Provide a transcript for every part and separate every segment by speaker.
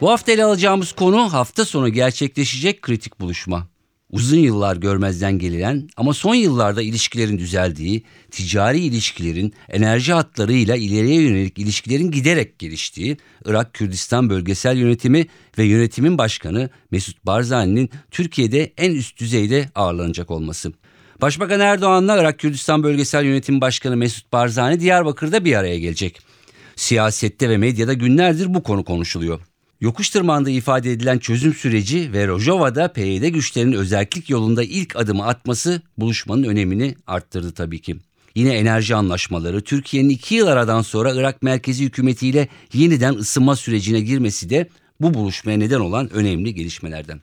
Speaker 1: Bu hafta ele alacağımız konu hafta sonu gerçekleşecek kritik buluşma. Uzun yıllar görmezden gelilen ama son yıllarda ilişkilerin düzeldiği, ticari ilişkilerin enerji hatlarıyla ileriye yönelik ilişkilerin giderek geliştiği, Irak Kürdistan Bölgesel Yönetimi ve yönetimin başkanı Mesut Barzani'nin Türkiye'de en üst düzeyde ağırlanacak olması. Başbakan Erdoğan'la Irak Kürdistan Bölgesel Yönetimi Başkanı Mesut Barzani Diyarbakır'da bir araya gelecek. Siyasette ve medyada günlerdir bu konu konuşuluyor. Yokuş tırmandığı ifade edilen çözüm süreci ve Rojava'da PYD güçlerinin özellik yolunda ilk adımı atması buluşmanın önemini arttırdı tabii ki. Yine enerji anlaşmaları, Türkiye'nin iki yıl aradan sonra Irak merkezi hükümetiyle yeniden ısınma sürecine girmesi de bu buluşmaya neden olan önemli gelişmelerden.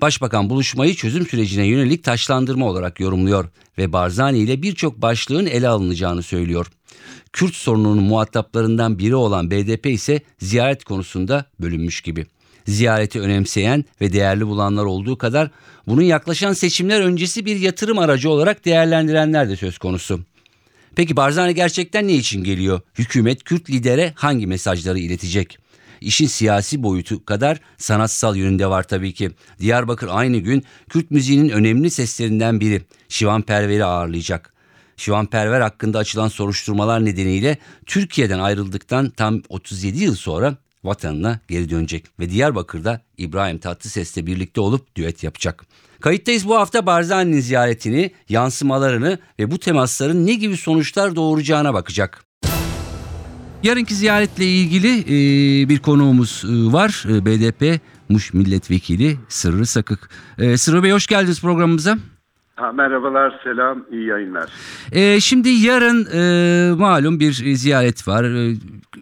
Speaker 1: Başbakan buluşmayı çözüm sürecine yönelik taşlandırma olarak yorumluyor ve Barzani ile birçok başlığın ele alınacağını söylüyor. Kürt sorununun muhataplarından biri olan BDP ise ziyaret konusunda bölünmüş gibi. Ziyareti önemseyen ve değerli bulanlar olduğu kadar bunun yaklaşan seçimler öncesi bir yatırım aracı olarak değerlendirenler de söz konusu. Peki Barzani gerçekten ne için geliyor? Hükümet Kürt lidere hangi mesajları iletecek? İşin siyasi boyutu kadar sanatsal yönünde var tabii ki. Diyarbakır aynı gün Kürt müziğinin önemli seslerinden biri Şivan Perver'i ağırlayacak. Şivan Perver hakkında açılan soruşturmalar nedeniyle Türkiye'den ayrıldıktan tam 37 yıl sonra vatanına geri dönecek ve Diyarbakır'da İbrahim Tatlıses'le birlikte olup düet yapacak. Kayıttayız bu hafta Barzani'nin ziyaretini, yansımalarını ve bu temasların ne gibi sonuçlar doğuracağına bakacak. Yarınki ziyaretle ilgili e, bir konuğumuz e, var. E, BDP Muş Milletvekili Sırrı Sakık. E, Sırrı Bey hoş geldiniz programımıza.
Speaker 2: Ha, merhabalar, selam, iyi yayınlar.
Speaker 1: E, şimdi yarın e, malum bir ziyaret var. E,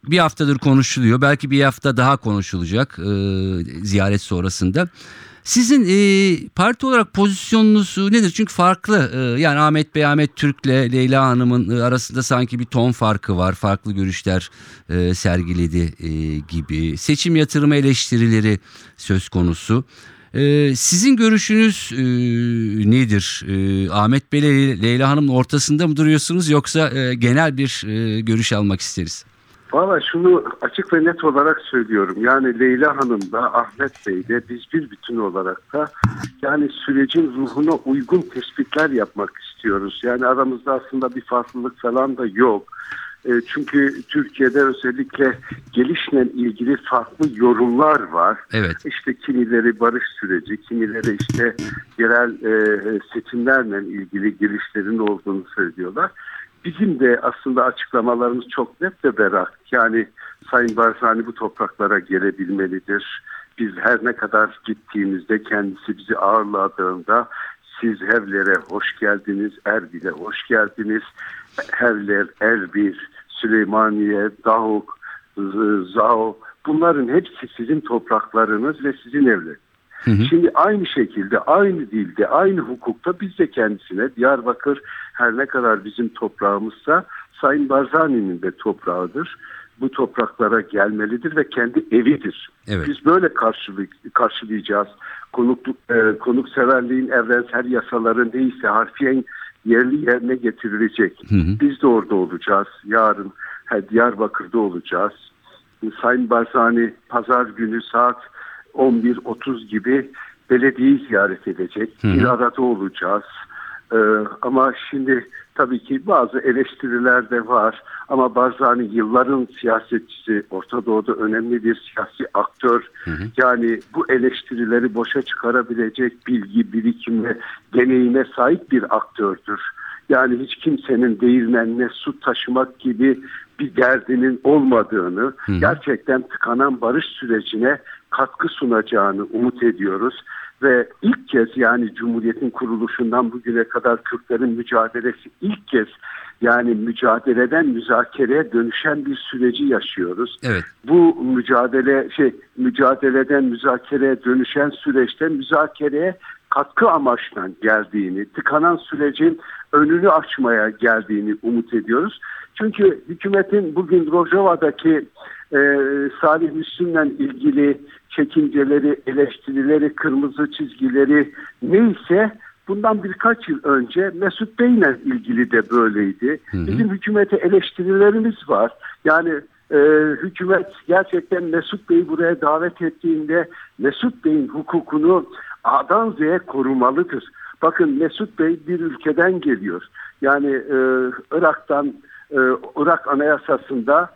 Speaker 1: bir haftadır konuşuluyor. Belki bir hafta daha konuşulacak e, ziyaret sonrasında. Sizin e, parti olarak pozisyonunuz nedir? Çünkü farklı. E, yani Ahmet Bey, Ahmet Türk'le Leyla Hanım'ın e, arasında sanki bir ton farkı var. Farklı görüşler e, sergiledi e, gibi. Seçim yatırımı eleştirileri söz konusu. Ee, sizin görüşünüz e, nedir? E, Ahmet Bey ile Leyla Hanım'ın ortasında mı duruyorsunuz yoksa e, genel bir e, görüş almak isteriz?
Speaker 2: Valla şunu açık ve net olarak söylüyorum. Yani Leyla Hanım da Ahmet Bey de biz bir bütün olarak da yani sürecin ruhuna uygun tespitler yapmak istiyoruz. Yani aramızda aslında bir farklılık falan da yok. E, çünkü Türkiye'de özellikle gelişle ilgili farklı yorumlar var.
Speaker 1: Evet.
Speaker 2: İşte kimileri barış süreci, kimileri işte yerel e, seçimlerle ilgili gelişlerin olduğunu söylüyorlar. Bizim de aslında açıklamalarımız çok net ve berrak. Yani Sayın Barzani bu topraklara gelebilmelidir. Biz her ne kadar gittiğimizde kendisi bizi ağırladığında siz Hevler'e hoş geldiniz, Erbil'e hoş geldiniz. Hevler, Erbil, Süleymaniye, Dahuk, Zao bunların hepsi sizin topraklarınız ve sizin evleriniz. Hı hı. Şimdi aynı şekilde, aynı dilde, aynı hukukta biz de kendisine Diyarbakır her ne kadar bizim toprağımızsa Sayın Barzani'nin de toprağıdır. Bu topraklara gelmelidir ve kendi evidir. Evet. Biz böyle karşılık, karşılayacağız. Konukluk, e, konukseverliğin evrensel yasaları neyse harfiyen yerli yerine getirilecek. Hı hı. Biz de orada olacağız. Yarın he, Diyarbakır'da olacağız. Sayın Barzani pazar günü saat 11.30 gibi belediyeyi ziyaret edecek. Hı hı. Bir arada olacağız. Ee, ama şimdi tabii ki bazı eleştiriler de var. Ama Barzani yılların siyasetçisi, Orta Doğu'da önemli bir siyasi aktör. Hı hı. Yani bu eleştirileri boşa çıkarabilecek bilgi, birikim ve deneyime sahip bir aktördür. Yani hiç kimsenin değirmenine su taşımak gibi bir derdinin olmadığını, hı. gerçekten tıkanan barış sürecine katkı sunacağını umut ediyoruz ve ilk kez yani Cumhuriyet'in kuruluşundan bugüne kadar Kürtlerin mücadelesi ilk kez yani mücadeleden müzakereye dönüşen bir süreci yaşıyoruz.
Speaker 1: Evet.
Speaker 2: Bu mücadele şey mücadeleden müzakereye dönüşen süreçte müzakereye katkı amaçla geldiğini, tıkanan sürecin önünü açmaya geldiğini umut ediyoruz. Çünkü hükümetin bugün Rojava'daki e, Salih Müslüm'le ilgili çekinceleri, eleştirileri, kırmızı çizgileri neyse bundan birkaç yıl önce Mesut Bey'le ilgili de böyleydi. Bizim hükümete eleştirilerimiz var. Yani e, hükümet gerçekten Mesut Bey'i buraya davet ettiğinde Mesut Bey'in hukukunu A'dan Z'ye korumalıdır. Bakın Mesut Bey bir ülkeden geliyor. Yani e, Irak'tan e, Irak Anayasası'nda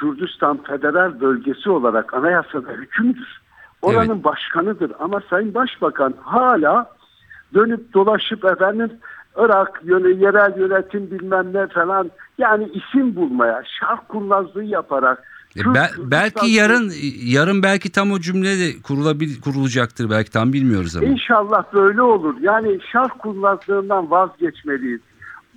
Speaker 2: Kürdistan Federal Bölgesi olarak anayasada hükümdür. Oranın
Speaker 1: Evet.
Speaker 2: başkanıdır ama Sayın Başbakan hala dönüp dolaşıp efendim Irak yöne, yerel yönetim bilmem ne falan yani isim bulmaya, şark kurnazlığı yaparak
Speaker 1: E,
Speaker 2: Kürt- Kürdistan-
Speaker 1: belki yarın yarın belki tam o cümle de kurulabil kurulacaktır belki tam bilmiyoruz ama.
Speaker 2: İnşallah böyle olur. Yani şark kurnazlığından vazgeçmeliyiz.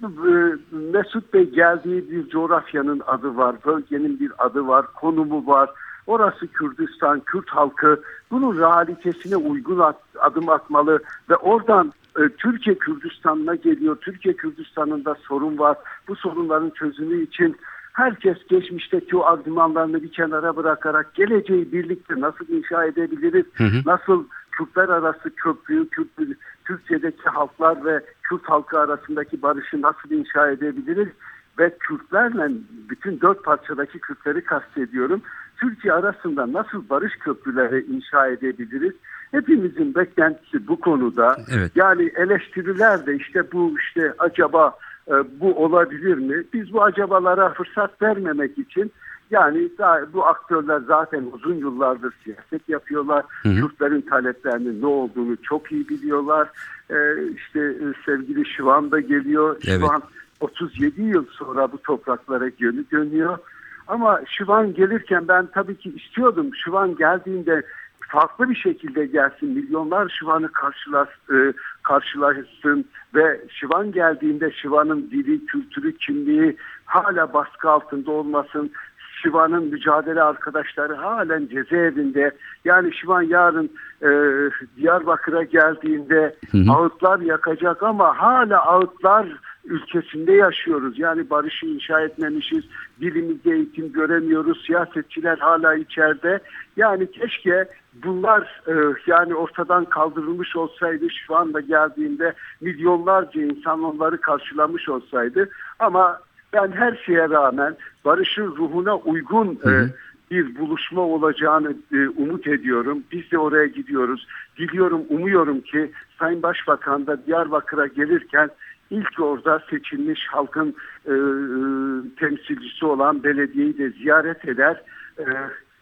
Speaker 2: Ee, Mesut Bey geldiği bir coğrafyanın adı var, bölgenin bir adı var, konumu var. Orası Kürdistan, Kürt halkı bunun realitesine uygun at- adım atmalı ve oradan e, Türkiye Kürdistan'ına geliyor. Türkiye Kürdistan'ında sorun var. Bu sorunların çözümü için herkes geçmişteki o argümanlarını bir kenara bırakarak geleceği birlikte nasıl inşa edebiliriz? Nasıl Kürtler arası köprüyü, Kürt, Türkiye'deki halklar ve Kürt halkı arasındaki barışı nasıl inşa edebiliriz? Ve Kürtlerle bütün dört parçadaki Kürtleri kastediyorum. Türkiye arasında nasıl barış köprüleri inşa edebiliriz? Hepimizin beklentisi bu konuda.
Speaker 1: Evet.
Speaker 2: Yani eleştiriler de işte bu işte acaba e, bu olabilir mi? Biz bu acabalara fırsat vermemek için yani bu aktörler zaten uzun yıllardır siyaset yapıyorlar. Kürtlerin taleplerinin ne olduğunu çok iyi biliyorlar. E, işte e, sevgili Şivan da geliyor.
Speaker 1: Evet.
Speaker 2: Şivan 37 yıl sonra bu topraklara geri dönüyor. Ama Şivan gelirken ben tabii ki istiyordum. Şivan geldiğinde farklı bir şekilde gelsin. Milyonlar Şivan'ı karşılar, e, karşılaşsın ve Şivan geldiğinde Şivan'ın dili, kültürü, kimliği hala baskı altında olmasın. Şivan'ın mücadele arkadaşları halen cezaevinde. Yani Şivan yarın e, Diyarbakır'a geldiğinde ağıtlar yakacak ama hala ağıtlar ülkesinde yaşıyoruz. Yani barışı inşa etmemişiz. Dilimizde eğitim göremiyoruz. Siyasetçiler hala içeride. Yani keşke bunlar e, yani ortadan kaldırılmış olsaydı şu anda geldiğinde milyonlarca insan onları karşılamış olsaydı. Ama ben her şeye rağmen barışın ruhuna uygun e, bir buluşma olacağını e, umut ediyorum. Biz de oraya gidiyoruz. Diliyorum, umuyorum ki Sayın Başbakan da Diyarbakır'a gelirken ilk orada seçilmiş halkın e, e, temsilcisi olan belediyeyi de ziyaret eder. E,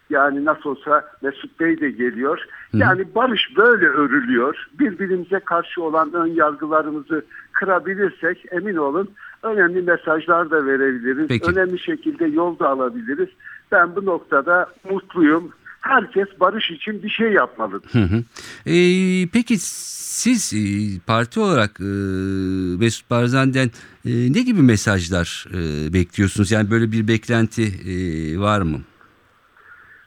Speaker 2: yani nasıl olsa Mesut Bey de geliyor. Yani barış böyle örülüyor. Birbirimize karşı olan ön yargılarımızı kırabilirsek emin olun önemli mesajlar da verebiliriz.
Speaker 1: Peki.
Speaker 2: Önemli şekilde yol da alabiliriz. Ben bu noktada mutluyum. Herkes barış için bir şey yapmalıdır.
Speaker 1: Hı hı. Ee, peki siz e, parti olarak e, Mesut Barzani'den e, ne gibi mesajlar e, bekliyorsunuz? Yani böyle bir beklenti e, var mı?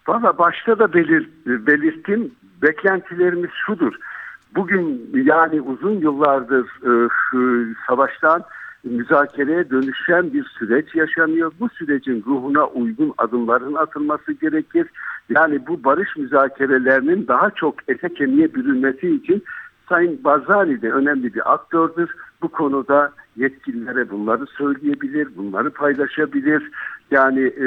Speaker 2: Valla başta da belir, belirttim. Beklentilerimiz şudur. Bugün yani uzun yıllardır e, e, savaştan müzakereye dönüşen bir süreç yaşanıyor. Bu sürecin ruhuna uygun adımların atılması gerekir. Yani bu barış müzakerelerinin daha çok ete kemiğe bürünmesi için Sayın Barzani de önemli bir aktördür. Bu konuda yetkililere bunları söyleyebilir, bunları paylaşabilir. Yani e,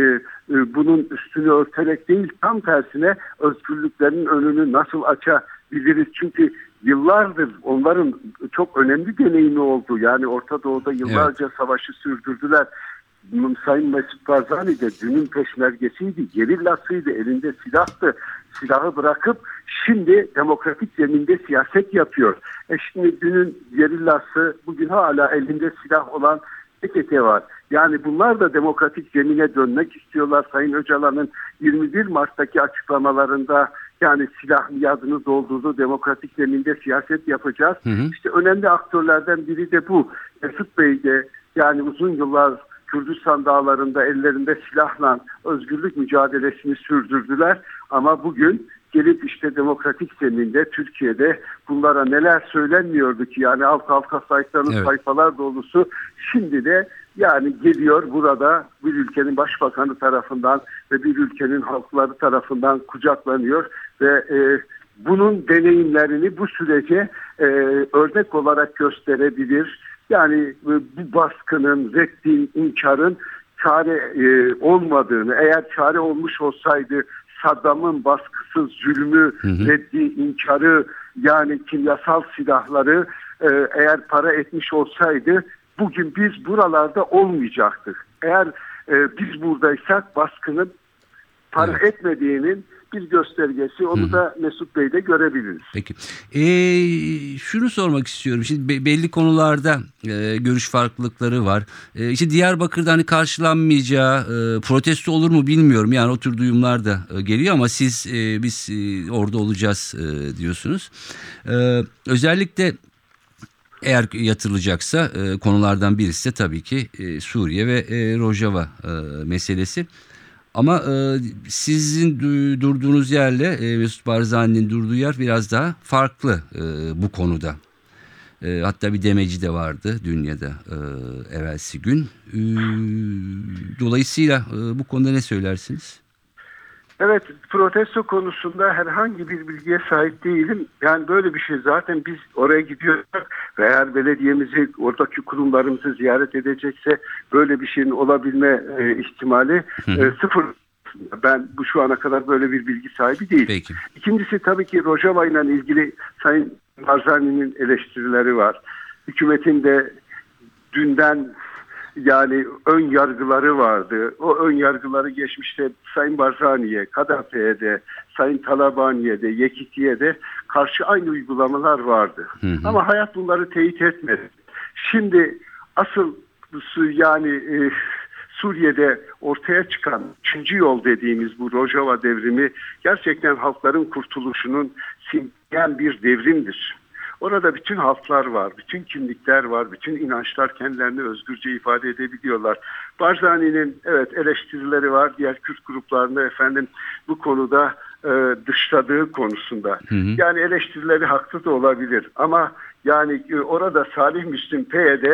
Speaker 2: e, bunun üstünü örterek değil tam tersine özgürlüklerin önünü nasıl açabiliriz? Çünkü yıllardır onların çok önemli deneyimi oldu. Yani Orta Doğu'da yıllarca savaşı sürdürdüler. Sayın Mesut Barzani de dünün peşmergesiydi, gerillasıydı, elinde silahtı. Silahı bırakıp şimdi demokratik zeminde siyaset yapıyor. E şimdi dünün gerillası bugün hala elinde silah olan PKK var. Yani bunlar da demokratik zemine dönmek istiyorlar. Sayın Öcalan'ın 21 Mart'taki açıklamalarında yani silah miyadını doldurdu, demokratik zeminde siyaset yapacağız. İşte önemli aktörlerden biri de bu. Mesut Bey de yani uzun yıllar Kürdistan dağlarında ellerinde silahla özgürlük mücadelesini sürdürdüler. Ama bugün gelip işte demokratik zeminde Türkiye'de bunlara neler söylenmiyordu ki yani alt alta sayfanın
Speaker 1: Evet.
Speaker 2: sayfalar dolusu şimdi de yani geliyor burada bir ülkenin başbakanı tarafından ve bir ülkenin halkları tarafından kucaklanıyor ve e, bunun deneyimlerini bu sürece e, örnek olarak gösterebilir. Yani e, bu baskının, reddin, inkarın çare e, olmadığını, eğer çare olmuş olsaydı Saddam'ın baskısız zulmü, reddi, inkarı yani kimyasal silahları e, eğer para etmiş olsaydı bugün biz buralarda olmayacaktık. Eğer e, biz buradaysak baskının para
Speaker 1: Evet.
Speaker 2: etmediğinin bir göstergesi onu da Mesut Bey'de görebiliriz.
Speaker 1: Peki. Ee, şunu sormak istiyorum. Şimdi be- belli konularda e, görüş farklılıkları var. E, işte Diyarbakır'da hani karşılanmayacağı e, protesto olur mu bilmiyorum. Yani o tür duyumlar da e, geliyor ama siz e, biz e, orada olacağız e, diyorsunuz. E, özellikle eğer yatırılacaksa e, konulardan birisi de tabii ki e, Suriye ve e, Rojava e, meselesi. Ama e, sizin du- durduğunuz yerle e, Mesut Barzani'nin durduğu yer biraz daha farklı e, bu konuda. E, hatta bir demeci de vardı dünyada e, evvelsi gün. E, dolayısıyla e, bu konuda ne söylersiniz?
Speaker 2: Evet protesto konusunda herhangi bir bilgiye sahip değilim. Yani böyle bir şey zaten biz oraya gidiyorsak ve eğer belediyemizi oradaki kurumlarımızı ziyaret edecekse böyle bir şeyin olabilme e, ihtimali e, sıfır. Ben bu şu ana kadar böyle bir bilgi sahibi değilim.
Speaker 1: Peki.
Speaker 2: İkincisi tabii ki Rojava ile ilgili Sayın Barzani'nin eleştirileri var. Hükümetin de dünden yani ön yargıları vardı. O ön yargıları geçmişte Sayın Barzani'ye, Kadafe'ye de, Sayın Talabani'ye de, Yekiti'ye de karşı aynı uygulamalar vardı. Ama hayat bunları teyit etmedi. Şimdi asıl yani e, Suriye'de ortaya çıkan üçüncü yol dediğimiz bu Rojava devrimi gerçekten halkların kurtuluşunun simgeyen bir devrimdir. Orada bütün halklar var, bütün kimlikler var, bütün inançlar kendilerini özgürce ifade edebiliyorlar. Barzani'nin evet eleştirileri var, diğer Kürt gruplarını efendim bu konuda e, dışladığı konusunda. Yani eleştirileri haklı da olabilir ama yani e, orada Salih Müslim PYD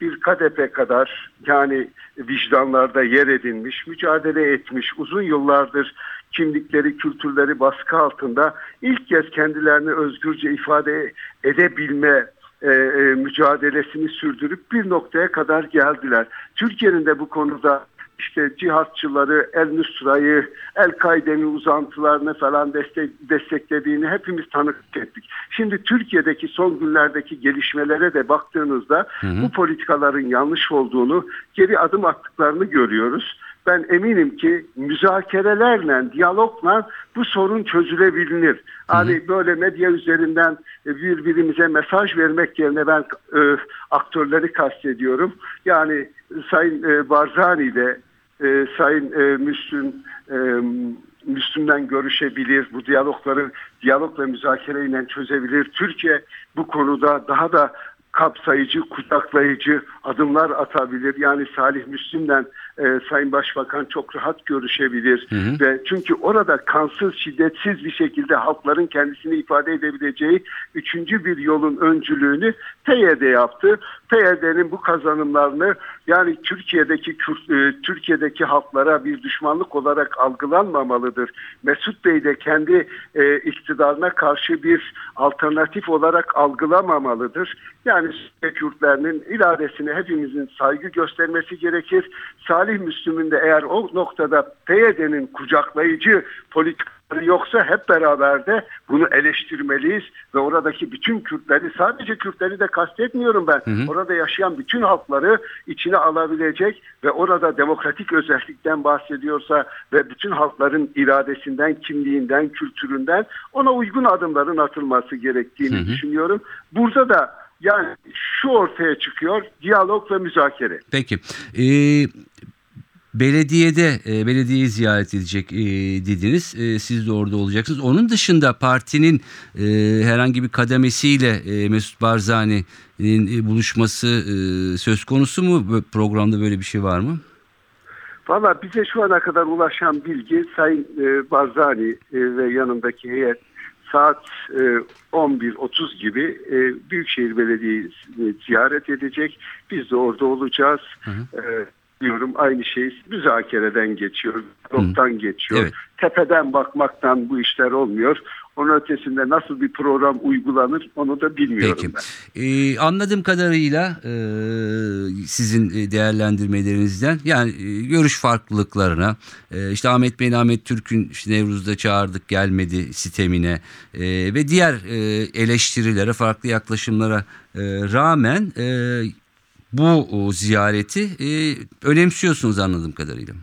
Speaker 2: bir KDP kadar yani vicdanlarda yer edinmiş, mücadele etmiş, uzun yıllardır kimlikleri, kültürleri baskı altında ilk kez kendilerini özgürce ifade edebilme e, e, mücadelesini sürdürüp bir noktaya kadar geldiler. Türkiye'nin de bu konuda işte cihatçıları, El Nusra'yı, El Kaide'nin uzantılarını falan destek, desteklediğini hepimiz tanıklık ettik. Şimdi Türkiye'deki son günlerdeki gelişmelere de baktığınızda bu politikaların yanlış olduğunu, geri adım attıklarını görüyoruz. Ben eminim ki müzakerelerle, diyalogla bu sorun çözülebilir. Hani böyle medya üzerinden birbirimize mesaj vermek yerine ben e, aktörleri kastediyorum. Yani Sayın e, Barzani ile e, Sayın e, Müslüm e, Müslüm'den görüşebilir. Bu diyalogları diyalog ve müzakereyle çözebilir. Türkiye bu konuda daha da kapsayıcı, kucaklayıcı adımlar atabilir. Yani Salih Müslim'den e, Sayın Başbakan çok rahat görüşebilir ve çünkü orada kansız, şiddetsiz bir şekilde halkların kendisini ifade edebileceği üçüncü bir yolun öncülüğünü PYD yaptı. PYD'nin bu kazanımlarını yani Türkiye'deki e, Türkiye'deki halklara bir düşmanlık olarak algılanmamalıdır. Mesut Bey de kendi e, iktidarına karşı bir alternatif olarak algılamamalıdır. Yani Kürtlerinin iradesine hepimizin saygı göstermesi gerekir. Salih Müslüm'ün de eğer o noktada PYD'nin kucaklayıcı politikaları yoksa hep beraber de bunu eleştirmeliyiz ve oradaki bütün Kürtleri sadece Kürtleri de kastetmiyorum ben. Orada yaşayan bütün halkları içine alabilecek ve orada demokratik özellikten bahsediyorsa ve bütün halkların iradesinden, kimliğinden, kültüründen ona uygun adımların atılması gerektiğini düşünüyorum. Burada da yani şu ortaya çıkıyor diyalog ve müzakere.
Speaker 1: Peki. Ee, belediyede e, belediyeyi ziyaret edecek e, dediniz. E, siz de orada olacaksınız. Onun dışında partinin e, herhangi bir kademesiyle e, Mesut Barzani'nin e, buluşması e, söz konusu mu? Programda böyle bir şey var mı?
Speaker 2: Valla bize şu ana kadar ulaşan bilgi Sayın e, Barzani e, ve yanındaki heyet saat e, 11.30 gibi e, Büyükşehir Belediyesi'ni ziyaret edecek. Biz de orada olacağız. E, diyorum aynı şey müzakereden geçiyor, diyalogtan geçiyor.
Speaker 1: Evet.
Speaker 2: Tepeden bakmaktan bu işler olmuyor. Onun ötesinde nasıl bir program uygulanır onu da bilmiyorum
Speaker 1: Peki.
Speaker 2: ben.
Speaker 1: Ee, anladığım kadarıyla e, sizin e, değerlendirmelerinizden yani e, görüş farklılıklarına e, işte Ahmet Bey'in Ahmet Türk'ün işte Nevruz'da çağırdık gelmedi sitemine e, ve diğer e, eleştirilere farklı yaklaşımlara e, rağmen e, bu ziyareti e, önemsiyorsunuz anladığım kadarıyla.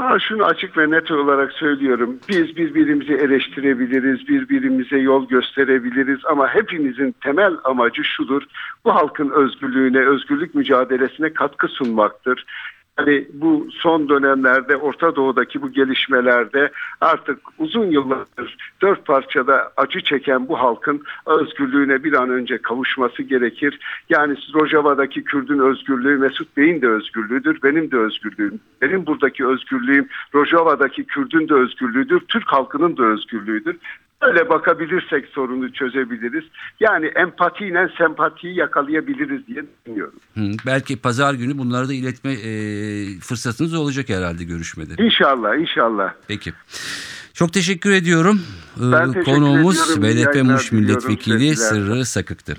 Speaker 2: Ha, şunu açık ve net olarak söylüyorum. Biz birbirimizi eleştirebiliriz, birbirimize yol gösterebiliriz ama hepimizin temel amacı şudur. Bu halkın özgürlüğüne, özgürlük mücadelesine katkı sunmaktır. Yani bu son dönemlerde Orta Doğu'daki bu gelişmelerde artık uzun yıllardır dört parçada acı çeken bu halkın özgürlüğüne bir an önce kavuşması gerekir. Yani Rojava'daki Kürdün özgürlüğü Mesut Bey'in de özgürlüğüdür, benim de özgürlüğüm. Benim buradaki özgürlüğüm Rojava'daki Kürdün de özgürlüğüdür, Türk halkının da özgürlüğüdür. Böyle bakabilirsek sorunu çözebiliriz. Yani empatiyle sempatiyi yakalayabiliriz diye düşünüyorum.
Speaker 1: Hı, belki pazar günü bunları da iletme e, fırsatınız olacak herhalde görüşmede.
Speaker 2: İnşallah, inşallah.
Speaker 1: Peki. Çok teşekkür ediyorum.
Speaker 2: Ben teşekkür
Speaker 1: Konuğumuz
Speaker 2: ediyorum.
Speaker 1: BDP Muş Milletvekili. Sırrı Sakık'tı.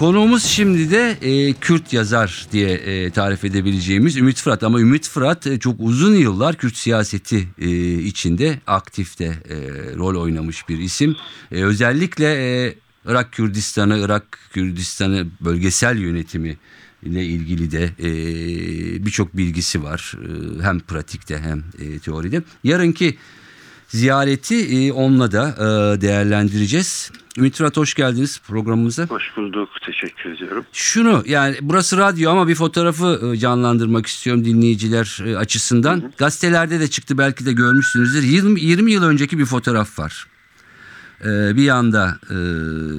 Speaker 1: Konuğumuz şimdi de e, Kürt yazar diye e, tarif edebileceğimiz Ümit Fırat. Ama Ümit Fırat e, çok uzun yıllar Kürt siyaseti e, içinde aktifte e, rol oynamış bir isim. E, özellikle e, Irak Kürdistan'ı, Irak Kürdistan'ı bölgesel yönetimi ile ilgili de e, birçok bilgisi var. E, hem pratikte hem e, teoride. Yarınki ziyareti e, onunla da e, değerlendireceğiz. Ümit Fırat hoş geldiniz programımıza.
Speaker 3: Hoş bulduk. Teşekkür ediyorum.
Speaker 1: Şunu yani burası radyo ama bir fotoğrafı e, canlandırmak istiyorum dinleyiciler e, açısından. Gazetelerde de çıktı belki de görmüşsünüzdür. 20, 20 yıl önceki bir fotoğraf var. Bir yanda e,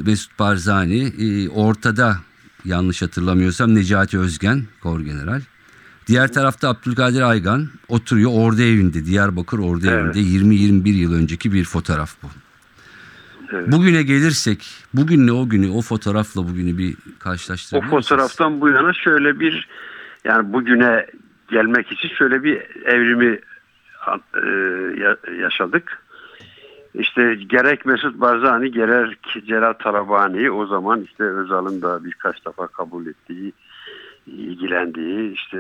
Speaker 1: Mesut Barzani, e, ortada yanlış hatırlamıyorsam Necati Özgen, Korgeneral. Diğer tarafta Abdülkadir Aygan oturuyor ordu evinde, Diyarbakır ordu
Speaker 3: Evet.
Speaker 1: evinde 20-21 yıl önceki bir fotoğraf bu.
Speaker 3: Evet.
Speaker 1: Bugüne gelirsek, bugünle o günü, o fotoğrafla bugünü bir
Speaker 3: O
Speaker 1: karşılaştırabilir misiniz?
Speaker 3: fotoğraftan bu yana şöyle bir yani bugüne gelmek için şöyle bir evrimi e, ya- yaşadık. İşte gerek Mesut Barzani gerek Celal Talabani o zaman işte Özal'ın da birkaç defa kabul ettiği, ilgilendiği, işte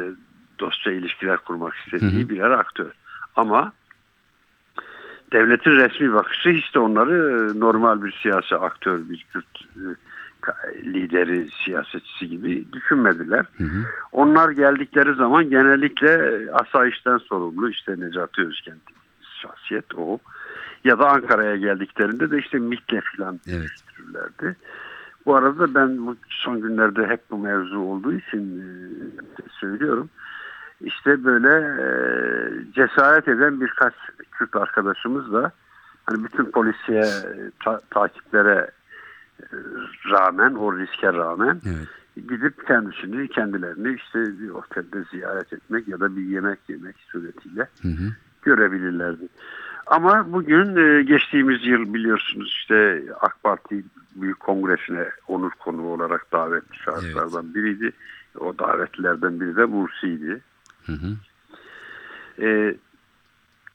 Speaker 3: dostça ilişkiler kurmak istediği birer aktör. Ama devletin resmi bakışı hiç de onları e, normal bir siyasi aktör, bir Kürt e, lideri, siyasetçisi gibi düşünmediler.
Speaker 1: Hı hı.
Speaker 3: Onlar geldikleri zaman genellikle e, asayişten sorumlu işte Necati Özgen şahsiyet o. Ya da Ankara'ya geldiklerinde de işte MİT'le falan
Speaker 1: Evet.
Speaker 3: Bu arada ben bu son günlerde hep bu mevzu olduğu için söylüyorum. İşte böyle e, cesaret eden birkaç Kürt arkadaşımız da hani bütün polisiye ta- takiplere e, rağmen o riske rağmen
Speaker 1: Evet.
Speaker 3: gidip kendisini kendilerini işte bir otelde ziyaret etmek ya da bir yemek yemek suretiyle
Speaker 1: Hı hı.
Speaker 3: görebilirlerdi. Ama bugün e, geçtiğimiz yıl biliyorsunuz işte AK Parti Büyük Kongresi'ne onur konuğu olarak davetli şahıslardan biriydi. O davetlilerden biri de Mursi'ydi.
Speaker 1: Hı hı.
Speaker 3: E,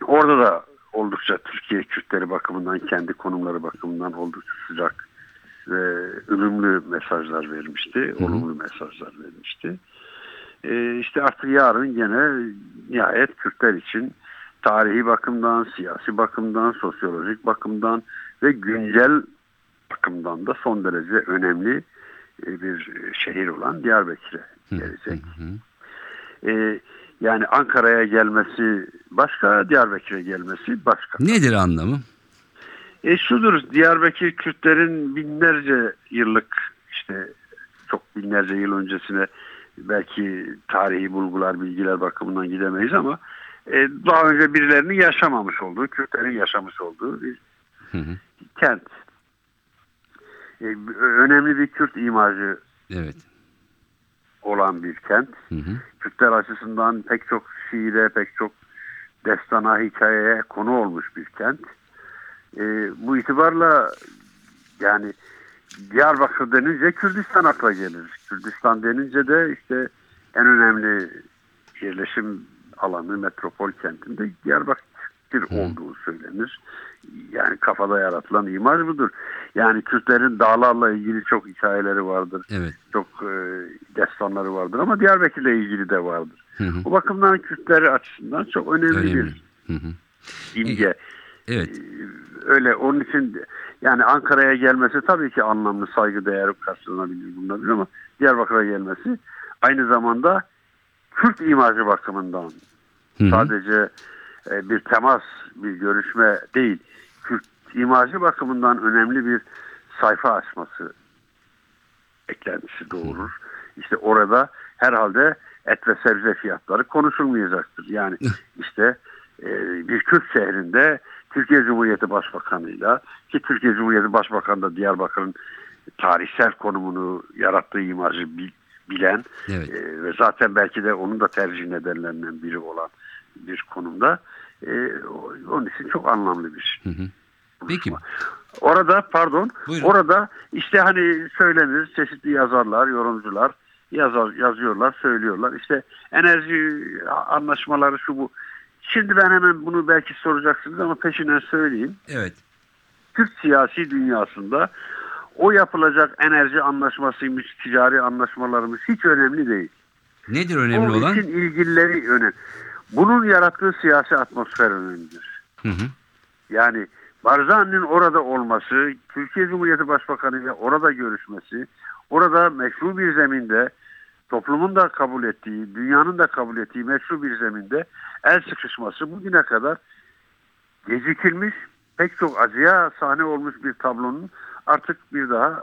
Speaker 3: orada da oldukça Türkiye Kürtleri bakımından, kendi konumları bakımından oldukça sıcak ve ılımlı mesajlar vermişti.
Speaker 1: hı.
Speaker 3: Olumlu mesajlar vermişti. E, işte artık yarın gene nihayet Kürtler için tarihi bakımdan, siyasi bakımdan, sosyolojik bakımdan ve güncel bakımdan da son derece önemli e, bir şehir olan Diyarbakır'a gelecek.
Speaker 1: Hı hı.
Speaker 3: E, yani Ankara'ya gelmesi başka, Diyarbakır'a gelmesi başka.
Speaker 1: Nedir anlamı?
Speaker 3: E şudur, Diyarbakır Kürtlerin binlerce yıllık işte çok binlerce yıl öncesine belki tarihi bulgular, bilgiler bakımından gidemeyiz ama e, daha önce birilerinin yaşamamış olduğu, Kürtlerin yaşamış olduğu bir
Speaker 1: Hı hı.
Speaker 3: kent. E, önemli bir Kürt imajı
Speaker 1: Evet.
Speaker 3: olan bir kent.
Speaker 1: Hı hı.
Speaker 3: Kürtler açısından pek çok şiire, pek çok destana, hikayeye konu olmuş bir kent. Ee, bu itibarla yani Diyarbakır denince Kürdistan akla gelir. Kürdistan denince de işte en önemli yerleşim alanı metropol kentinde Diyarbakır olduğu söylenir. Yani kafada yaratılan imaj budur. Yani Kürtlerin dağlarla ilgili çok hikayeleri vardır.
Speaker 1: Evet.
Speaker 3: Çok e, destanları vardır ama Diyarbakır'la ilgili de vardır.
Speaker 1: Hı hı.
Speaker 3: Bu bakımdan Kürtler açısından çok önemli,
Speaker 1: Önemli.
Speaker 3: bir
Speaker 1: Hı hı.
Speaker 3: imge.
Speaker 1: Evet.
Speaker 3: Öyle onun için yani Ankara'ya gelmesi tabii ki anlamlı saygı değeri karşılanabilir bulunabilir ama Diyarbakır'a gelmesi aynı zamanda Kürt imajı bakımından
Speaker 1: Hı hı.
Speaker 3: sadece e, bir temas, bir görüşme değil. Kürt imajı bakımından önemli bir sayfa açması eklentisi doğurur. İşte orada herhalde et ve sebze fiyatları konuşulmayacaktır. Yani işte e, bir Kürt şehrinde Türkiye Cumhuriyeti Başbakanı'yla ki Türkiye Cumhuriyeti Başbakanı da Diyarbakır'ın tarihsel konumunu yarattığı imajı bil- bilen
Speaker 1: Evet.
Speaker 3: e, ve zaten belki de onun da tercih nedenlerinden biri olan bir konumda e, o- onun için çok anlamlı bir
Speaker 1: Hı hı. Peki.
Speaker 3: Orada pardon
Speaker 1: Buyurun.
Speaker 3: orada işte hani söylenir çeşitli yazarlar yorumcular yazar yazıyorlar söylüyorlar işte enerji anlaşmaları şu bu. Şimdi ben hemen bunu belki soracaksınız ama peşinden söyleyeyim.
Speaker 1: Evet.
Speaker 3: Türk siyasi dünyasında o yapılacak enerji anlaşmasıymış, ticari anlaşmalarımız hiç önemli değil.
Speaker 1: Nedir önemli
Speaker 3: Onun
Speaker 1: olan?
Speaker 3: için ilgilileri önemli. Bunun yarattığı siyasi atmosfer önemlidir.
Speaker 1: Hı hı.
Speaker 3: Yani Barzani'nin orada olması, Türkiye Cumhuriyeti Başbakanı ile orada görüşmesi, orada meşru bir zeminde, toplumun da kabul ettiği, dünyanın da kabul ettiği meşru bir zeminde el sıkışması bugüne kadar gecikilmiş, pek çok acıya sahne olmuş bir tablonun artık bir daha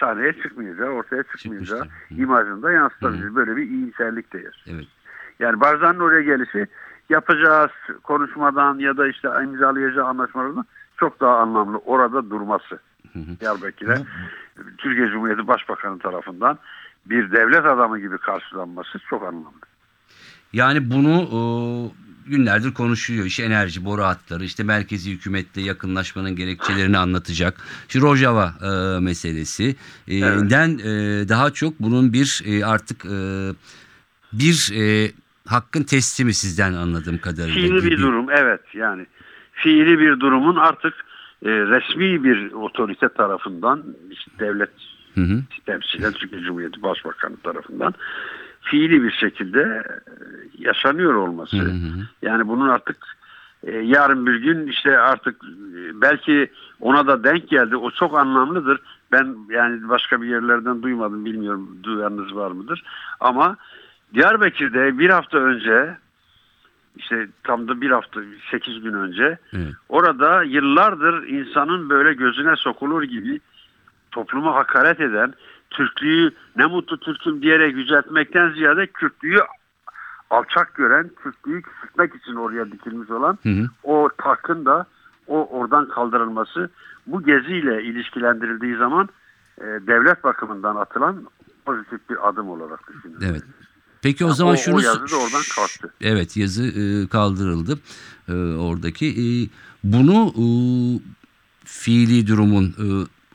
Speaker 3: sahneye çıkmayacağı, ortaya çıkmayacağı
Speaker 1: Çıkmıştır. Hı.
Speaker 3: imajında yansıtabilir. Böyle bir iyimserlik de yer.
Speaker 1: Evet.
Speaker 3: Yani Barzani'nin oraya gelişi yapacağız konuşmadan ya da işte imzalayacağı anlaşmalardan çok daha anlamlı orada durması. Diyarbakır'a Türkiye Cumhuriyeti Başbakanı tarafından bir devlet adamı gibi karşılanması çok anlamlı.
Speaker 1: Yani bunu e, günlerdir konuşuyor. İşte enerji, boru hatları, işte merkezi hükümetle yakınlaşmanın gerekçelerini anlatacak. İşte Rojava e, meselesi. E,
Speaker 3: Evet.
Speaker 1: den e, daha çok bunun bir e, artık e, bir e, hakkın teslimi sizden anladığım kadarıyla.
Speaker 3: Fiili bir durum evet yani fiili bir durumun artık e, resmi bir otorite tarafından işte devlet
Speaker 1: Hı hı.
Speaker 3: temsilen Türkiye Cumhuriyeti Başbakanı tarafından fiili bir şekilde e, yaşanıyor olması.
Speaker 1: Hı hı.
Speaker 3: Yani bunun artık e, yarın bir gün işte artık e, belki ona da denk geldi. O çok anlamlıdır. Ben yani başka bir yerlerden duymadım bilmiyorum duyanınız var mıdır. Ama Diyarbakır'da bir hafta önce işte tam da bir hafta sekiz gün önce
Speaker 1: Evet.
Speaker 3: orada yıllardır insanın böyle gözüne sokulur gibi topluma hakaret eden Türklüğü ne mutlu Türk'üm diyerek yüceltmekten ziyade Kürtlüğü alçak gören, Kürtlüğü küçültmek için oraya dikilmiş olan
Speaker 1: Hı hı.
Speaker 3: o takın da o oradan kaldırılması bu geziyle ilişkilendirildiği zaman e, devlet bakımından atılan pozitif bir adım olarak düşünüyorum.
Speaker 1: Evet. Peki o
Speaker 3: Yani
Speaker 1: zaman
Speaker 3: o-
Speaker 1: şunu
Speaker 3: o yazı da oradan kalktı.
Speaker 1: Evet yazı e, kaldırıldı e, oradaki. E, bunu e, fiili durumun e,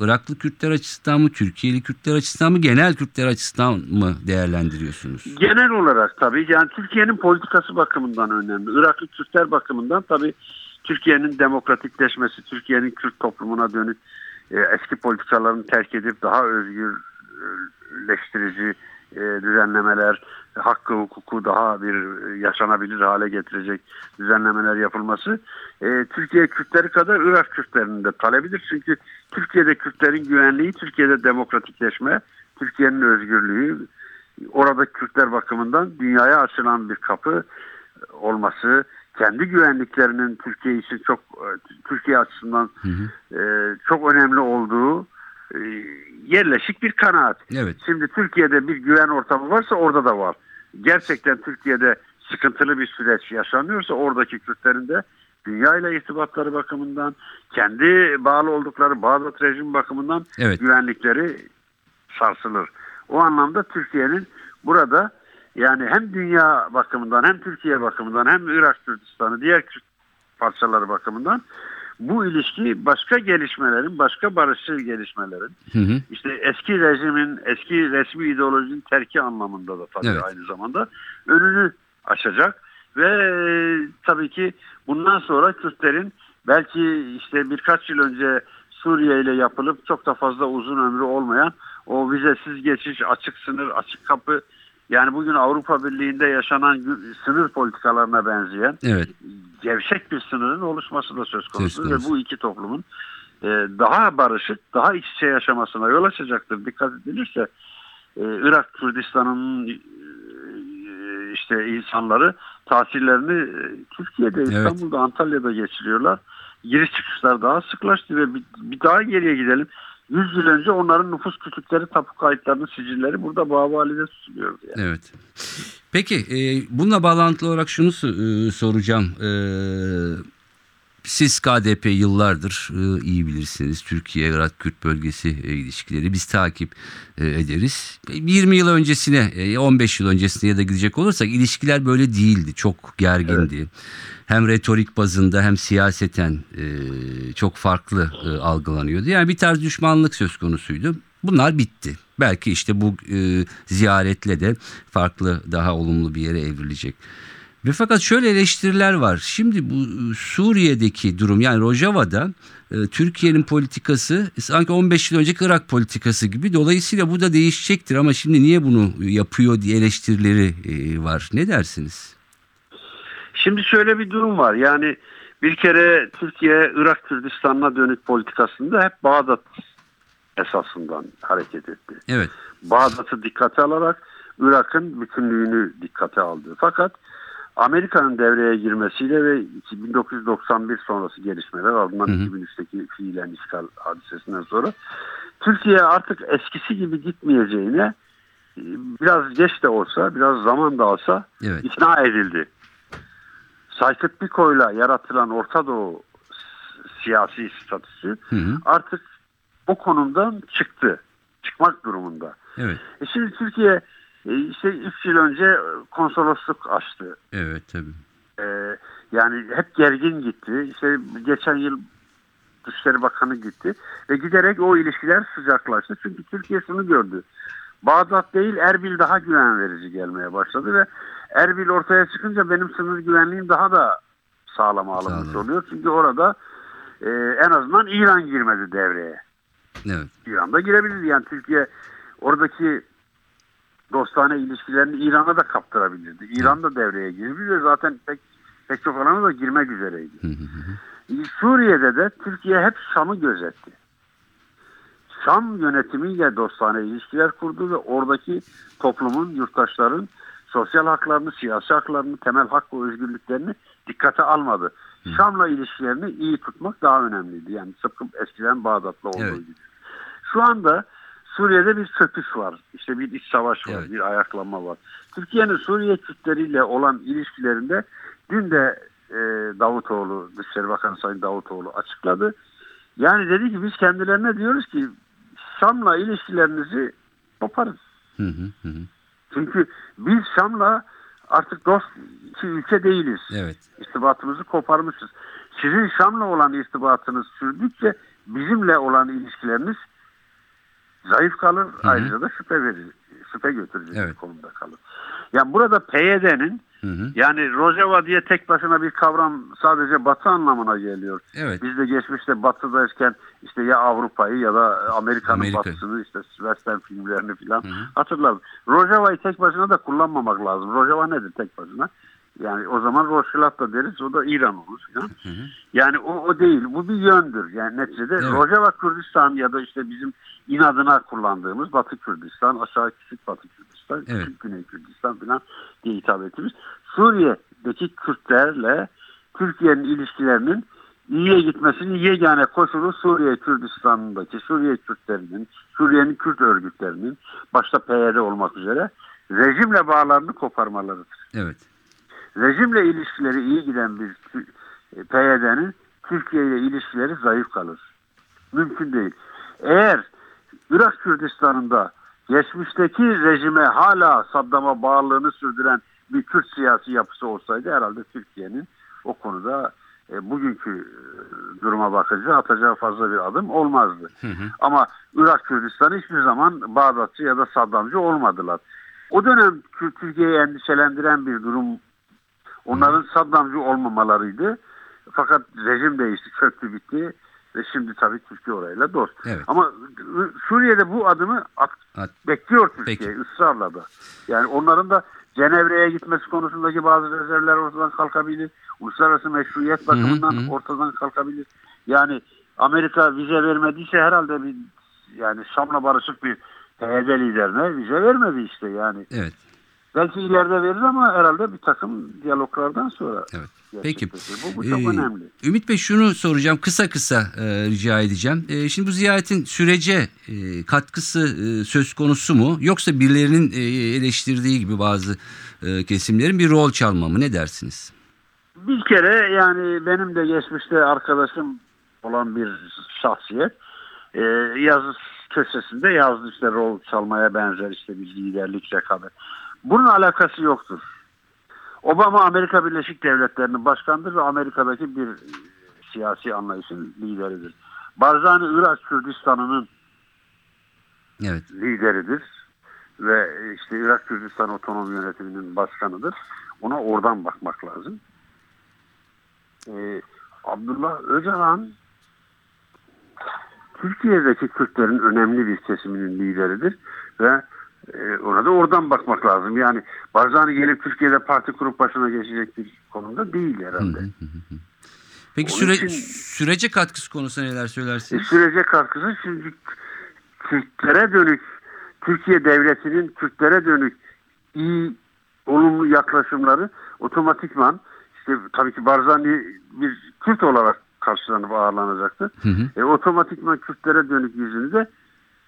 Speaker 1: Iraklı Kürtler açısından mı, Türkiye'li Kürtler açısından mı, genel Kürtler açısından mı değerlendiriyorsunuz?
Speaker 3: Genel olarak tabii yani Türkiye'nin politikası bakımından önemli. Iraklı Kürtler bakımından tabii Türkiye'nin demokratikleşmesi, Türkiye'nin Kürt toplumuna dönük e, eski politikalarını terk edip daha özgürleştirici e, düzenlemeler, hakkı hukuku daha bir yaşanabilir hale getirecek düzenlemeler yapılması e, Türkiye Kürtleri kadar Irak Kürtlerinin de talebidir. Çünkü Türkiye'de Kürtlerin güvenliği, Türkiye'de demokratikleşme, Türkiye'nin özgürlüğü, orada Kürtler bakımından dünyaya açılan bir kapı olması, kendi güvenliklerinin Türkiye için çok e, Türkiye açısından e, çok önemli olduğu yerleşik bir kanaat.
Speaker 1: Evet.
Speaker 3: Şimdi Türkiye'de bir güven ortamı varsa orada da var. Gerçekten Türkiye'de sıkıntılı bir süreç yaşanıyorsa oradaki Kürtlerin de dünya ile irtibatları bakımından, kendi bağlı oldukları Bağdat rejim bakımından
Speaker 1: Evet.
Speaker 3: güvenlikleri sarsılır. O anlamda Türkiye'nin burada yani hem dünya bakımından hem Türkiye bakımından hem Irak Kürdistan'ı diğer Kürt parçaları bakımından bu ilişki başka gelişmelerin, başka barışçıl gelişmelerin,
Speaker 1: Hı hı.
Speaker 3: işte eski rejimin, eski resmi ideolojinin terki anlamında da tabii
Speaker 1: Evet.
Speaker 3: aynı zamanda önünü açacak ve e, tabii ki bundan sonra Kürtlerin belki işte birkaç yıl önce Suriye ile yapılıp çok da fazla uzun ömrü olmayan o vizesiz geçiş, açık sınır, açık kapı yani bugün Avrupa Birliği'nde yaşanan sınır politikalarına benzeyen
Speaker 1: Evet.
Speaker 3: Gevşek bir sınırın oluşması da söz konusu, ve bu iki toplumun e, daha barışık, daha iç içe yaşamasına yol açacaktır. Dikkat edilirse e, Irak Kürdistan'ın e, işte insanları tatillerini e, Türkiye'de, İstanbul'da, Antalya'da geçiriyorlar. Giriş çıkışlar daha sıklaştı ve bir, bir daha geriye gidelim. 100 yıl önce onların nüfus kütükleri, tapu kayıtlarının sicilleri burada Bağvali'de tutuluyordu. Yani.
Speaker 1: Evet. Peki e, bununla bağlantılı olarak şunu e, soracağım. E, siz KDP yıllardır e, iyi bilirsiniz. Türkiye-Irak Kürt bölgesi e, ilişkileri biz takip e, ederiz. E, 20 yıl öncesine, e, 15 yıl öncesine ya da gidecek olursak ilişkiler böyle değildi. Çok gergindi. Hem retorik bazında hem siyaseten e, çok farklı e, algılanıyordu. Yani bir tarz düşmanlık söz konusuydu. Bunlar bitti. Belki işte bu e, ziyaretle de farklı daha olumlu bir yere evrilecek. Ve fakat şöyle eleştiriler var. Şimdi bu e, Suriye'deki durum yani Rojava'da e, Türkiye'nin politikası sanki 15 yıl önceki Irak politikası gibi. Dolayısıyla bu da değişecektir ama şimdi niye bunu yapıyor diye eleştirileri e, var. Ne dersiniz?
Speaker 3: Şimdi şöyle bir durum var. Yani bir kere Türkiye Irak Kürdistan'ına dönük politikasında hep Bağdat esasından hareket etti.
Speaker 1: Evet.
Speaker 3: Bağdat'ı dikkate alarak Irak'ın bütünlüğünü dikkate aldı. Fakat Amerika'nın devreye girmesiyle ve 1991 sonrası gelişmeler ardından
Speaker 1: Hı hı.
Speaker 3: 2003'teki fiilen işgal hadisesinden sonra Türkiye artık eskisi gibi gitmeyeceğine e, biraz geç de olsa biraz zaman da alsa
Speaker 1: Evet.
Speaker 3: ikna edildi. Saykıt Piko'yla yaratılan Orta Doğu siyasi statüsü
Speaker 1: Hı hı.
Speaker 3: artık o konumdan çıktı. Çıkmak durumunda.
Speaker 1: Evet.
Speaker 3: E şimdi Türkiye işte 3 yıl önce konsolosluk açtı.
Speaker 1: Evet tabii.
Speaker 3: E, yani hep gergin gitti. İşte geçen yıl Dışişleri Bakanı gitti. Ve giderek o ilişkiler sıcaklaştı. Çünkü Türkiye şunu gördü. Bağdat değil Erbil daha güven verici gelmeye başladı ve Erbil ortaya çıkınca benim sınır güvenliğim daha da sağlama alınmış
Speaker 1: Sağlam.
Speaker 3: oluyor. Çünkü orada e, en azından İran girmedi devreye.
Speaker 1: Evet.
Speaker 3: İran'da girebilir. Yani Türkiye oradaki dostane ilişkilerini İran'a da kaptırabilirdi. İran da devreye girebilir ve zaten pek, pek çok alana da girmek üzereydi. Suriye'de de Türkiye hep Şam'ı gözetti. Şam yönetimiyle dostane ilişkiler kurdu ve oradaki toplumun, yurttaşların sosyal haklarını, siyasi haklarını, temel hak ve özgürlüklerini dikkate almadı. Şam'la ilişkilerini iyi tutmak daha önemliydi. Yani tıpkı eskiden Bağdat'la olduğu
Speaker 1: Evet.
Speaker 3: gibi. Şu anda Suriye'de bir çöküş var. İşte bir iç savaş var,
Speaker 1: Evet.
Speaker 3: bir ayaklanma var. Türkiye'nin Suriye Kürtleriyle olan ilişkilerinde dün de e, Davutoğlu, Dışişleri Bakanı Sayın Davutoğlu açıkladı. Yani dedi ki biz kendilerine diyoruz ki Şam'la ilişkilerinizi koparın.
Speaker 1: Hı hı hı hı.
Speaker 3: Çünkü biz Şam'la artık dost iki ülke değiliz.
Speaker 1: Evet.
Speaker 3: İrtibatımızı koparmışız. Sizin Şam'la olan irtibatınız sürdükçe bizimle olan ilişkileriniz zayıf kalır.
Speaker 1: hı.
Speaker 3: Ayrıca da şüphe verir, şüphe götürücü bir
Speaker 1: Evet.
Speaker 3: konumda kalır. Yani burada PYD'nin yani Rojava diye tek başına bir kavram sadece Batı anlamına geliyor.
Speaker 1: Evet.
Speaker 3: Biz de geçmişte Batı'dayken işte ya Avrupa'yı ya da Amerika'nın
Speaker 1: Amerika.
Speaker 3: Batısını işte Western filmlerini falan hatırlarım. Rojava'yı tek başına da kullanmamak lazım. Rojava nedir tek başına? Yani o zaman Rojhilat da deriz o da İran olur falan.
Speaker 1: Hı hı.
Speaker 3: Yani o, o değil. Bu bir yöndür. Yani neticede
Speaker 1: Evet.
Speaker 3: Rojava Kürdistan ya da işte bizim inadına kullandığımız Batı Kürdistan, aşağı küçük Batı Kürdistan,
Speaker 1: Evet.
Speaker 3: küçük Güney Kürdistan falan diye hitap ettiğimiz Suriye'deki Kürtlerle Türkiye'nin ilişkilerinin iyiye gitmesinin yegane koşulu Suriye Kürdistan'daki Suriye Kürtlerinin, Suriye'nin Kürt örgütlerinin başta PYD olmak üzere rejimle bağlarını koparmalarıdır
Speaker 1: Evet.
Speaker 3: Rejimle ilişkileri iyi giden bir e, PYD'nin Türkiye ile ilişkileri zayıf kalır. Mümkün değil. Eğer Irak Kürdistan'ında geçmişteki rejime hala Saddam'a bağlılığını sürdüren bir Kürt siyasi yapısı olsaydı herhalde Türkiye'nin o konuda e, bugünkü e, duruma bakınca atacağı fazla bir adım olmazdı. Ama Irak Kürdistan'ı hiçbir zaman Bağdatçı ya da Saddamcı olmadılar. O dönem Türkiye'yi endişelendiren bir durum onların Saddamcı olmamalarıydı. Fakat rejim değişti, çöktü bitti ve şimdi tabii Türkiye orayla dost.
Speaker 1: Evet.
Speaker 3: Ama Suriye'de bu adımı at-
Speaker 1: At-
Speaker 3: bekliyor Türkiye
Speaker 1: Peki.
Speaker 3: ısrarla da. Yani onların da Cenevre'ye gitmesi konusundaki bazı rezervler ortadan kalkabilir. Uluslararası meşruiyet bakımından
Speaker 1: hı.
Speaker 3: ortadan kalkabilir. Yani Amerika vize vermediyse herhalde bir yani Şam'la barışık bir PYD liderine vize vermedi işte yani.
Speaker 1: Evet.
Speaker 3: Belki ileride verir ama herhalde bir takım diyaloglardan sonra.
Speaker 1: Evet. Peki.
Speaker 3: Bu, bu çok
Speaker 1: Ee,
Speaker 3: önemli.
Speaker 1: Ümit Bey şunu soracağım kısa kısa e, rica edeceğim. E, şimdi bu ziyaretin sürece e, katkısı e, söz konusu mu yoksa birilerinin e, eleştirdiği gibi bazı e, kesimlerin bir rol çalma mı ne dersiniz?
Speaker 3: Bir kere yani benim de geçmişte arkadaşım olan bir şahsiyet e, yazı köşesinde yazdı işte rol çalmaya benzer işte bir liderlik rekabet. Bunun alakası yoktur. Obama Amerika Birleşik Devletleri'nin başkanıdır ve Amerika'daki bir e, siyasi anlayışın lideridir. Barzani Irak Kürdistan'ının
Speaker 1: Evet.
Speaker 3: lideridir ve işte Irak Kürdistan Otonom Yönetimi'nin başkanıdır. Ona oradan bakmak lazım. Ee, Abdullah Öcalan Türkiye'deki Kürtlerin önemli bir kesiminin lideridir ve e, ona da oradan bakmak lazım. Yani Barzani gelip Türkiye'de parti kurup başına geçecek bir konumda değil herhalde.
Speaker 1: Peki
Speaker 3: Onun
Speaker 1: süre,
Speaker 3: için-
Speaker 1: sürece katkısı konusunda neler
Speaker 3: E,
Speaker 1: söylersiniz?
Speaker 3: sürece katkısı çünkü Kürtlere dönük Türkiye devletinin Kürtlere dönük iyi olumlu yaklaşımları otomatikman işte tabii ki Barzani bir Kürt olarak karşılanıp ağırlanacaktı.
Speaker 1: Hı hı.
Speaker 3: E, otomatikman Kürtlere dönük yüzünü de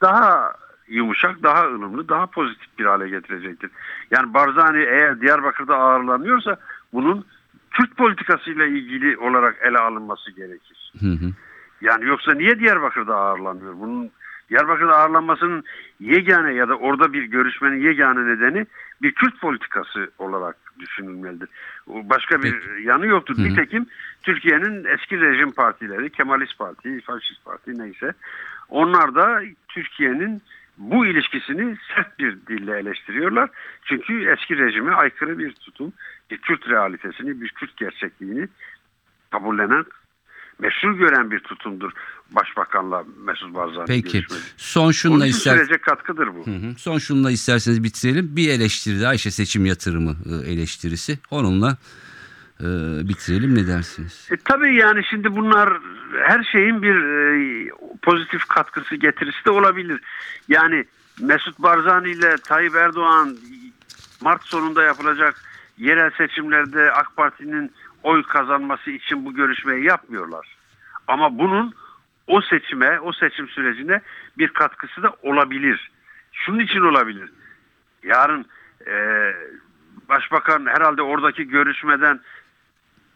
Speaker 3: daha yumuşak, daha ılımlı, daha pozitif bir hale getirecektir. Yani Barzani eğer Diyarbakır'da ağırlanıyorsa bunun Kürt politikasıyla ilgili olarak ele alınması gerekir.
Speaker 1: Hı hı.
Speaker 3: Yani yoksa niye Diyarbakır'da ağırlanıyor? Bunun Diyarbakır'da ağırlanmasının yegane ya da orada bir görüşmenin yegane nedeni bir Kürt politikası olarak düşünülmelidir. Başka bir yanı yoktur.
Speaker 1: Hı hı.
Speaker 3: Nitekim Türkiye'nin eski rejim partileri, Kemalist Parti, Faşist Parti neyse onlar da Türkiye'nin bu ilişkisini sert bir dille eleştiriyorlar. Çünkü eski rejime aykırı bir tutum, bir Kürt realitesini, bir Kürt gerçekliğini kabullenen meşru gören bir tutumdur Başbakanla Mesut Barzani
Speaker 1: Peki.
Speaker 3: görüşmesi.
Speaker 1: Son şunla ister
Speaker 3: sürece katkıdır bu.
Speaker 1: Hı hı. Son şunla isterseniz bitirelim. Bir eleştiri daha işte seçim yatırımı e, eleştirisi. Onunla e, bitirelim ne dersiniz?
Speaker 3: E, tabii yani şimdi bunlar her şeyin bir e, pozitif katkısı getirisi de olabilir. Yani Mesut Barzani ile Tayyip Erdoğan Mart sonunda yapılacak yerel seçimlerde AK Parti'nin oy kazanması için bu görüşmeyi yapmıyorlar. Ama bunun o seçime, o seçim sürecine bir katkısı da olabilir. Şunun için olabilir. Yarın e, Başbakan herhalde oradaki görüşmeden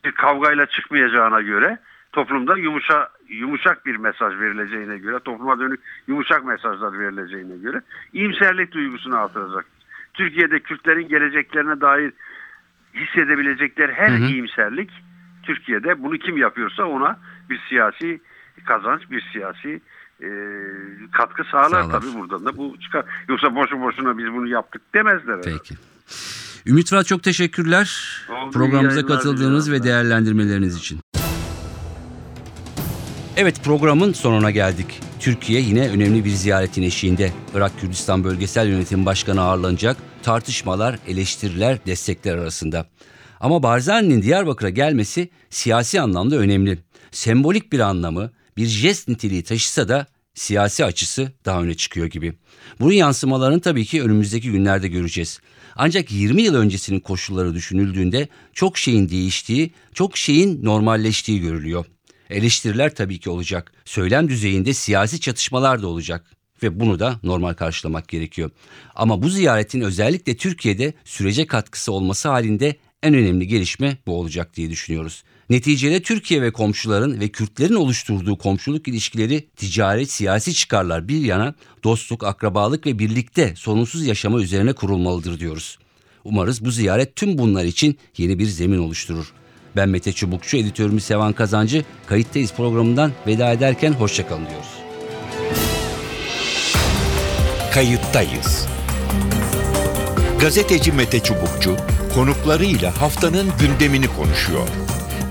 Speaker 3: bir kavgayla çıkmayacağına göre toplumda yumuşa, yumuşak bir mesaj verileceğine göre topluma dönük yumuşak mesajlar verileceğine göre iyimserlik duygusunu artıracak. Türkiye'de Kürtlerin geleceklerine dair hissedebilecekleri her
Speaker 1: Hı hı.
Speaker 3: iyimserlik Türkiye'de bunu kim yapıyorsa ona bir siyasi kazanç, bir siyasi e, katkı sağlar,
Speaker 1: Sağlar.
Speaker 3: tabii buradan da bu çıkar. Yoksa boşu boşuna biz bunu yaptık demezler. herhalde.
Speaker 1: Ümit Fırat çok teşekkürler.
Speaker 3: Oldu,
Speaker 1: Programımıza katıldığınız ve değerlendirmeleriniz için. Evet programın sonuna geldik. Türkiye yine önemli bir ziyaretin eşiğinde. Irak Kürdistan Bölgesel Yönetim Başkanı ağırlanacak. Tartışmalar, eleştiriler, destekler arasında. Ama Barzani'nin Diyarbakır'a gelmesi siyasi anlamda önemli. Sembolik bir anlamı, bir jest niteliği taşısa da siyasi açısı daha öne çıkıyor gibi. Bunun yansımalarını tabii ki önümüzdeki günlerde göreceğiz. Ancak 20 yıl öncesinin koşulları düşünüldüğünde çok şeyin değiştiği, çok şeyin normalleştiği görülüyor. Eleştiriler tabii ki olacak. Söylem düzeyinde siyasi çatışmalar da olacak ve bunu da normal karşılamak gerekiyor. Ama bu ziyaretin özellikle Türkiye'de sürece katkısı olması halinde en önemli gelişme bu olacak diye düşünüyoruz. Neticede Türkiye ve komşuların ve Kürtlerin oluşturduğu komşuluk ilişkileri ticaret, siyasi çıkarlar bir yana dostluk, akrabalık ve birlikte sorunsuz yaşama üzerine kurulmalıdır diyoruz. Umarız bu ziyaret tüm bunlar için yeni bir zemin oluşturur. Ben Mete Çubukçu, editörümüz Sevan Kazancı. Kayıttayız programından veda ederken hoşçakalın diyoruz.
Speaker 4: Kayıttayız. Gazeteci Mete Çubukçu konuklarıyla haftanın gündemini konuşuyor.